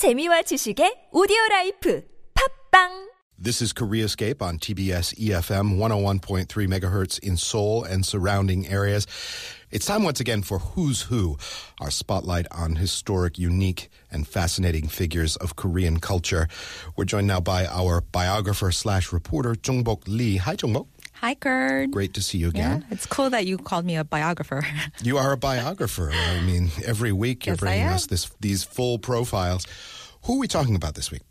재미와 지식의 오디오 라이프 팝빵 This is Koreascape on TBS EFM 101.3 megahertz in Seoul and surrounding areas. It's time once again for Who's Who, our spotlight on historic, unique, and fascinating figures of Korean culture. We're joined now by our biographer slash reporter, Jungbok Lee. Hi, Jungbok. Hi, Kurt. Great to see you Yeah, again. it's cool that you called me a biographer. You are a biographer. I mean, every week you're Yes, bringing us this, these full profiles. Who are we talking about this week?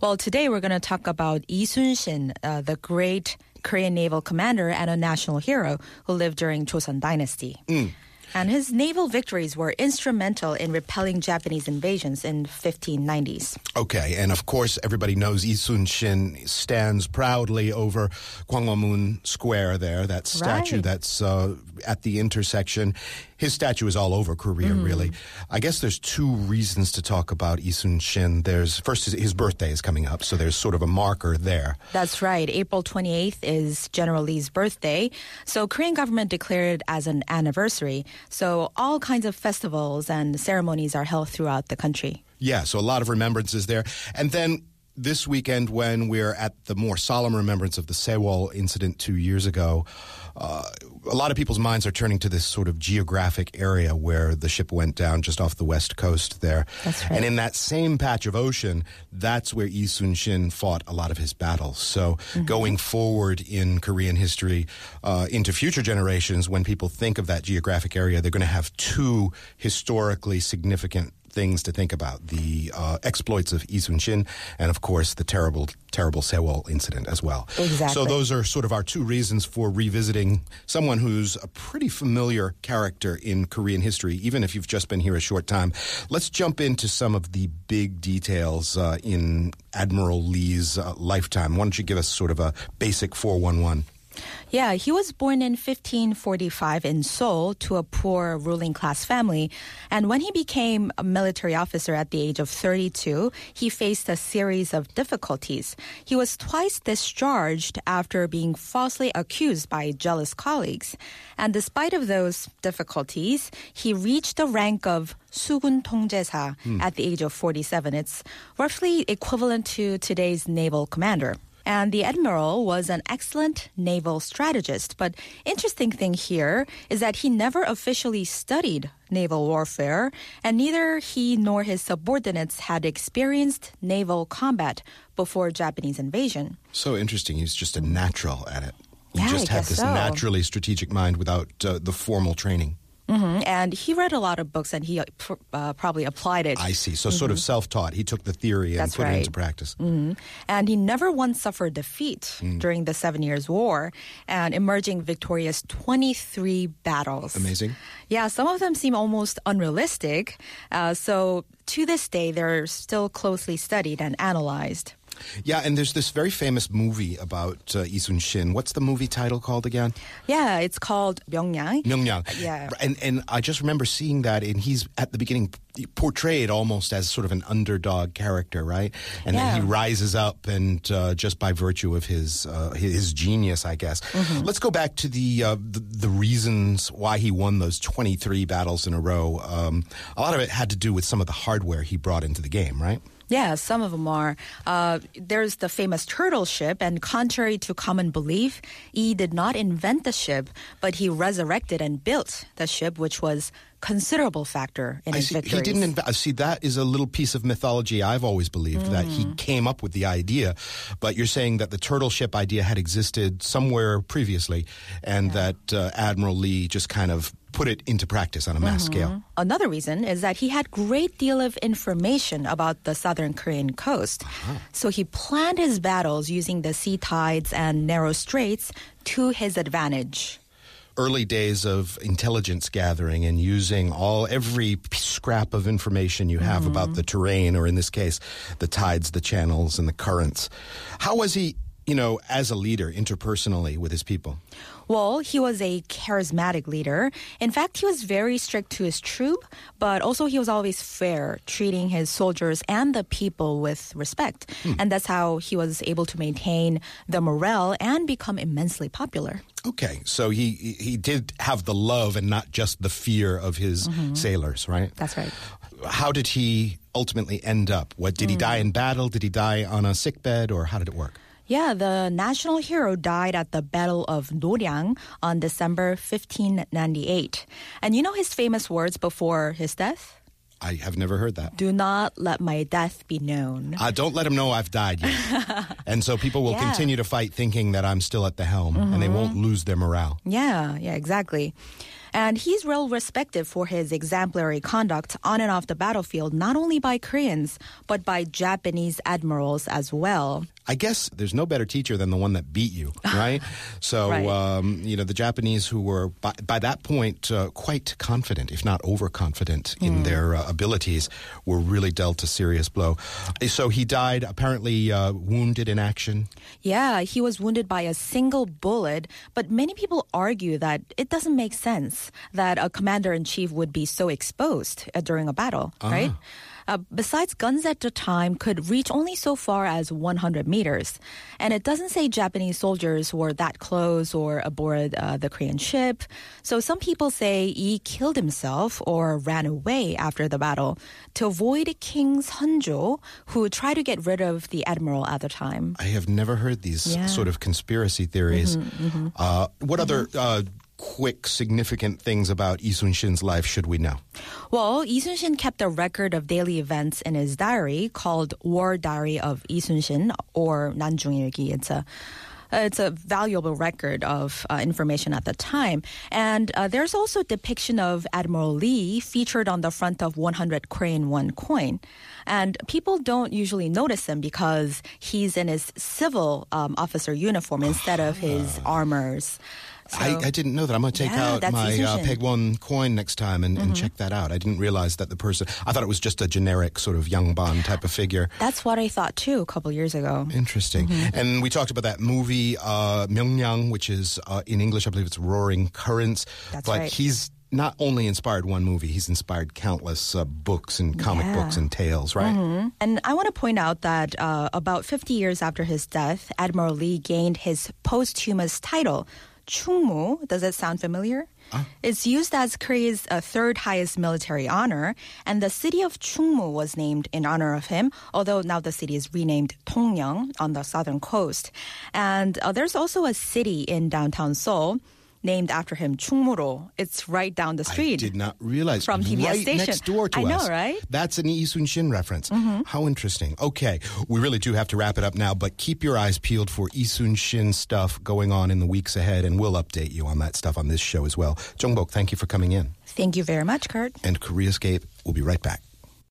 well, today we're going to talk about Lee Sun-shin, uh, the great Korean naval commander and a national hero who lived during Joseon Dynasty. And his naval victories were instrumental in repelling Japanese invasions in 1590s. Okay, and of course, everybody knows Lee Sun Shin stands proudly over Gwanghwamun Square there, that statue Right. that's uh, at the intersection. His statue is all over Korea, Mm-hmm. really. I guess there's two reasons to talk about Lee Sun Shin. There's first, his, his birthday is coming up, so there's sort of a marker there. That's right. April 28th is General Lee's birthday. So Korean government declared it as an anniversary. So all kinds of festivals and ceremonies are held throughout the country. Yeah, so a lot of remembrances there. And then this weekend, when we're at the more solemn remembrance of the Sewol incident two years ago, uh, a lot of people's minds are turning to this sort of geographic area where the ship went down just off the west coast there. Right. And in that same patch of ocean, that's where Lee Sun Shin fought a lot of his battles. So Mm-hmm. going forward in Korean history uh, into future generations, when people think of that geographic area, they're going to have two historically significant things to think about the uh, exploits of Lee Sun Shin and, of course, the terrible, terrible Sewol incident as well. Exactly. So those are sort of our two reasons for revisiting someone who's a pretty familiar character in Korean history, even if you've just been here a short time. Let's jump into some of the big details uh, in Admiral Lee's uh, lifetime. Why don't you give us sort of a basic 411? Yeah, he was born in 1545 in Seoul to a poor ruling class family. And when he became a military officer at the age of 32, he faced a series of difficulties. He was twice discharged after being falsely accused by jealous colleagues. And despite of those difficulties, he reached the rank of 수군 통제사 at the age of 47. It's roughly equivalent to today's naval commander. And the admiral was an excellent naval strategist. But interesting thing here is that he never officially studied naval warfare, and neither he nor his subordinates had experienced naval combat before Japanese invasion. So interesting. He's just a natural at it. He Yeah, I just had guess this so. naturally strategic mind without uh, the formal training. Mhm. And he read a lot of books, and he uh, pr- uh, probably applied it. I see. So sort of self-taught. He took the theory and That's put it into practice. And he never once suffered defeat during the Seven Years' War, and emerging victorious 23 battles. Amazing. Yeah, some of them seem almost unrealistic. Uh, so to this day, they're still closely studied and analyzed. Yeah, and there's this very famous movie about uh, Lee Sun Shin. What's the movie title called again? Yeah, it's called Myeongnyang. Myeongnyang. Yeah. And and I just remember seeing that, and he's at the beginning portrayed almost as sort of an underdog character, right? And then he rises up, and uh, just by virtue of his uh, his his genius, I guess. Mm-hmm. Let's go back to the, uh, the the reasons why he won those 23 battles in a row. Um, a lot of it had to do with some of the hardware he brought into the game, right? Yeah, some of them are. Uh, there's the famous turtle ship, and contrary to common belief, Yi did not invent the ship, but he resurrected and built the ship, which was considerable factor in I his see. victories. He didn't inv- see that is a little piece of mythology I've always believed that he Mm. came up with the idea, but you're saying that the turtle ship idea had existed somewhere previously, and that uh, Admiral Lee just kind of put it into practice on a mass mm-hmm. scale. Another reason is that he had great deal of information about the southern Korean coast. Uh-huh. So he planned his battles using the sea tides and narrow straits to his advantage. Early days of intelligence gathering and using all every scrap of information you have mm-hmm. about the terrain, or in this case, the tides, the channels, and the currents. How was he, you know, as a leader interpersonally with his people? Well, he was a charismatic leader. In fact, he was very strict to his troop, but also he was always fair, treating his soldiers and the people with respect. Hmm. And that's how he was able to maintain the morale and become immensely popular. Okay, so he he did have the love and not just the fear of his mm-hmm. sailors, right? That's right. how did he ultimately end up? What did he mm. die in battle? Did he die on a sick bed, or how did it work? Yeah, the national hero died at the Battle of Noryang on December 1598. And you know his famous words before his death? I have never heard that. Do not let my death be known. Uh, don't let him know I've died yet. and so people will Yeah. continue to fight thinking that I'm still at the helm and they won't lose their morale. Yeah, yeah, exactly. And he's well respected for his exemplary conduct on and off the battlefield, not only by Koreans, but by Japanese admirals as well. I guess there's no better teacher than the one that beat you, right? so, Right. Um, you know, the Japanese who were by, by that point uh, quite confident, if not overconfident in their uh, abilities, were really dealt a serious blow. So he died apparently uh, wounded in action. Yeah, he was wounded by a single bullet, but many people argue that it doesn't make sense that a commander in chief would be so exposed uh, during a battle, right? Uh, besides, guns at the time could reach only so far as 100 meters. And it doesn't say Japanese soldiers were that close or aboard uh, the Korean ship. So some people say he killed himself or ran away after the battle to avoid King Seonjo, who tried to get rid of the admiral at the time. I have never heard these Yeah. sort of conspiracy theories. Uh, what other uh, quick, significant things about Lee Sun Shin's life should we know? Well, Lee Sun-shin kept a record of daily events in his diary called War Diary of Lee Sun-shin or Nanjungilgi. It's a uh, it's a valuable record of uh, information at the time. And uh, there's also depiction of Admiral Lee featured on the front of 100 Korean won coin. And people don't usually notice him because he's in his civil um, officer uniform instead of his armors. So- I, I didn't know that. I'm going to take Yeah, out my uh, Peg One coin next time and, and check that out. I didn't realize that the person. I thought it was just a generic sort of yangban type of figure. That's what I thought too a couple years ago. Interesting. Mm-hmm. And we talked about that movie, uh, Myeongnyang, which is uh, in English, I believe it's Roaring Currents. That's but right. he's not only inspired one movie, he's inspired countless uh, books and comic Yeah. Mm-hmm. books and tales, right? And I want to point out that uh, about 50 years after his death, Admiral Lee gained his posthumous title, Chungmu. Does it sound familiar? It's used as Korea's uh, third highest military honor, and the city of Chungmu was named in honor of him, although now the city is renamed Tongyeong on the southern coast. And uh, there's also a city in downtown Seoul named after him, Chungmuro. It's right down the street. I did not realize From TBS right station. next door to I us. know, right? Mm-hmm. That's an Lee Sun Shin reference. How interesting. Okay, we really do have to wrap it up now, but keep your eyes peeled for Lee Sun Shin stuff going on in the weeks ahead, and we'll update you on that stuff on this show as well. Jungbok, thank you for coming in. Thank you very much, Kurt. And Koreascape, we'll be right back.